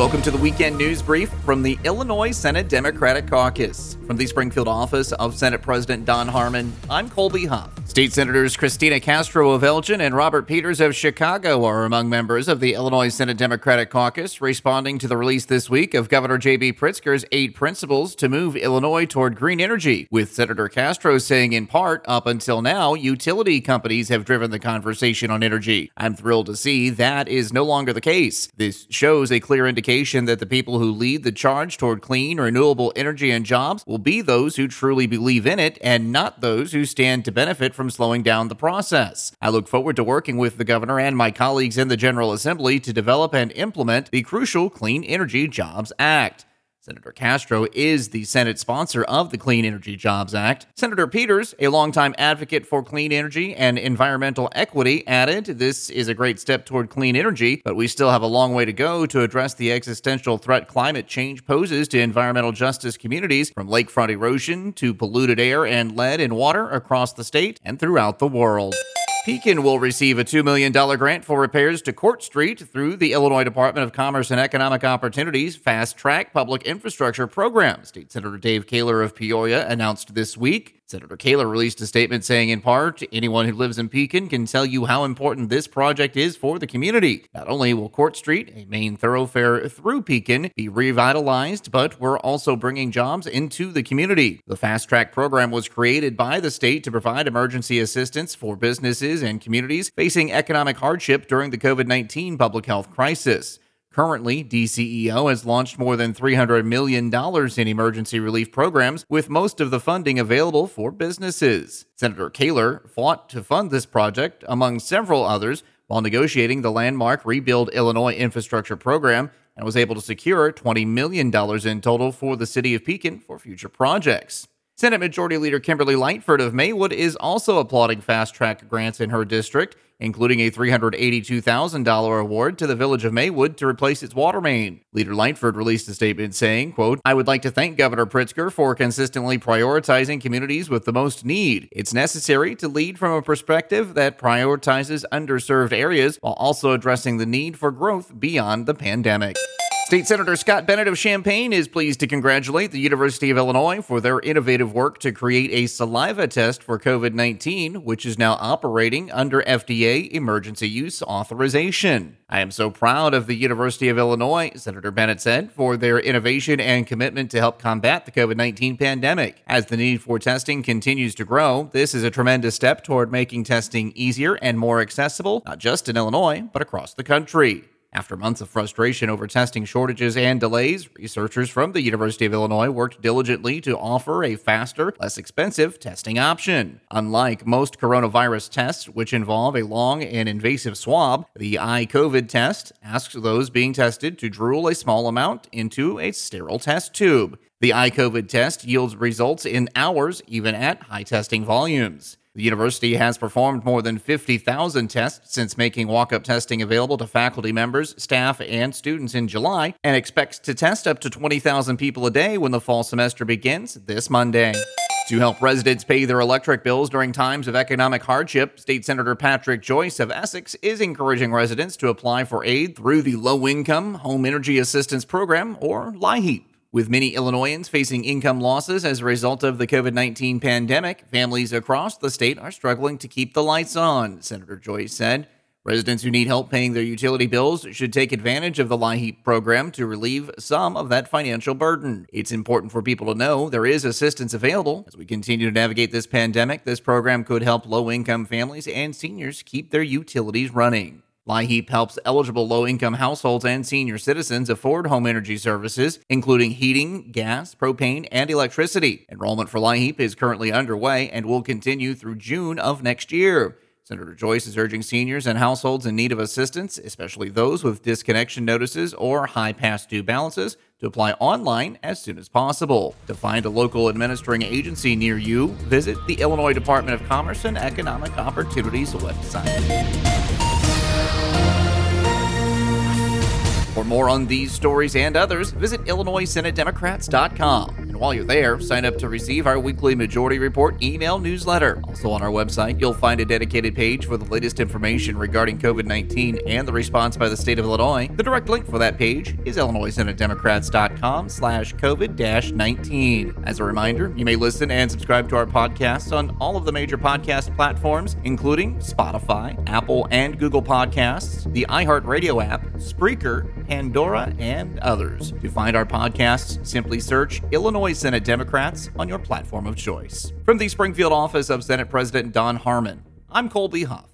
Welcome to the weekend news brief from the Illinois Senate Democratic Caucus. From the Springfield office of Senate President Don Harmon, I'm Colby Huff. State Senators Cristina Castro of Elgin and Robert Peters of Chicago are among members of the Illinois Senate Democratic Caucus, responding to the release this week of Governor J.B. Pritzker's eight principles to move Illinois toward green energy, with Senator Castro saying in part, up until now, utility companies have driven the conversation on energy. I'm thrilled to see that is no longer the case. This shows a clear indication that the people who lead the charge toward clean, renewable energy and jobs will be those who truly believe in it and not those who stand to benefit from slowing down the process. I look forward to working with the governor and my colleagues in the General Assembly to develop and implement the crucial Clean Energy Jobs Act. Senator Castro is the Senate sponsor of the Clean Energy Jobs Act. Senator Peters, a longtime advocate for clean energy and environmental equity, added this is a great step toward clean energy, but we still have a long way to go to address the existential threat climate change poses to environmental justice communities, from lakefront erosion to polluted air and lead in water across the state and throughout the world. Pekin will receive a $2 million grant for repairs to Court Street through the Illinois Department of Commerce and Economic Opportunities Fast Track Public Infrastructure Program. State Senator Dave Koehler of Peoria announced this week. Senator Koehler released a statement saying, in part, anyone who lives in Pekin can tell you how important this project is for the community. Not only will Court Street, a main thoroughfare through Pekin, be revitalized, but we're also bringing jobs into the community. The Fast Track program was created by the state to provide emergency assistance for businesses and communities facing economic hardship during the COVID 19 public health crisis. Currently, DCEO has launched more than $300 million in emergency relief programs, with most of the funding available for businesses. Senator Koehler fought to fund this project, among several others, while negotiating the landmark Rebuild Illinois Infrastructure Program and was able to secure $20 million in total for the city of Pekin for future projects. Senate Majority Leader Kimberly Lightford of Maywood is also applauding fast track grants in her district, including a $382,000 award to the village of Maywood to replace its water main. Leader Lightford released a statement saying, quote, I would like to thank Governor Pritzker for consistently prioritizing communities with the most need. It's necessary to lead from a perspective that prioritizes underserved areas while also addressing the need for growth beyond the pandemic. State Senator Scott Bennett of Champaign is pleased to congratulate the University of Illinois for their innovative work to create a saliva test for COVID 19, which is now operating under FDA emergency use authorization. I am so proud of the University of Illinois, Senator Bennett said, for their innovation and commitment to help combat the COVID 19 pandemic. As the need for testing continues to grow, this is a tremendous step toward making testing easier and more accessible, not just in Illinois, but across the country. After months of frustration over testing shortages and delays, researchers from the University of Illinois worked diligently to offer a faster, less expensive testing option. Unlike most coronavirus tests, which involve a long and invasive swab, the iCovid test asks those being tested to drool a small amount into a sterile test tube. The iCovid test yields results in hours, even at high testing volumes. The university has performed more than 50,000 tests since making walk up testing available to faculty members, staff, and students in July, and expects to test up to 20,000 people a day when the fall semester begins this Monday. To help residents pay their electric bills during times of economic hardship, State Senator Patrick Joyce of Essex is encouraging residents to apply for aid through the Low Income Home Energy Assistance Program, or LIHEAP. With many Illinoisans facing income losses as a result of the COVID 19 pandemic, families across the state are struggling to keep the lights on, Senator Joyce said. Residents who need help paying their utility bills should take advantage of the LIHEAP program to relieve some of that financial burden. It's important for people to know there is assistance available. As we continue to navigate this pandemic, this program could help low income families and seniors keep their utilities running. LIHEAP helps eligible low income households and senior citizens afford home energy services, including heating, gas, propane, and electricity. Enrollment for LIHEAP is currently underway and will continue through June of next year. Senator Joyce is urging seniors and households in need of assistance, especially those with disconnection notices or high past due balances, to apply online as soon as possible. To find a local administering agency near you, visit the Illinois Department of Commerce and Economic Opportunities website. For more on these stories and others, visit IllinoisSenateDemocrats.com. And while you're there, sign up to receive our weekly Majority Report email newsletter. Also on our website, you'll find a dedicated page for the latest information regarding COVID 19 and the response by the state of Illinois. The direct link for that page is illinoissenatedemocrats.com slash COVID-19. As a reminder, you may listen and subscribe to our podcasts on all of the major podcast platforms, including Spotify, Apple and Google Podcasts, the iHeartRadio app, Spreaker, Pandora, and others. To find our podcasts, simply search Illinois Senate Democrats on your platform of choice. From the Springfield office of Senate President Don Harmon, I'm Colby Huff.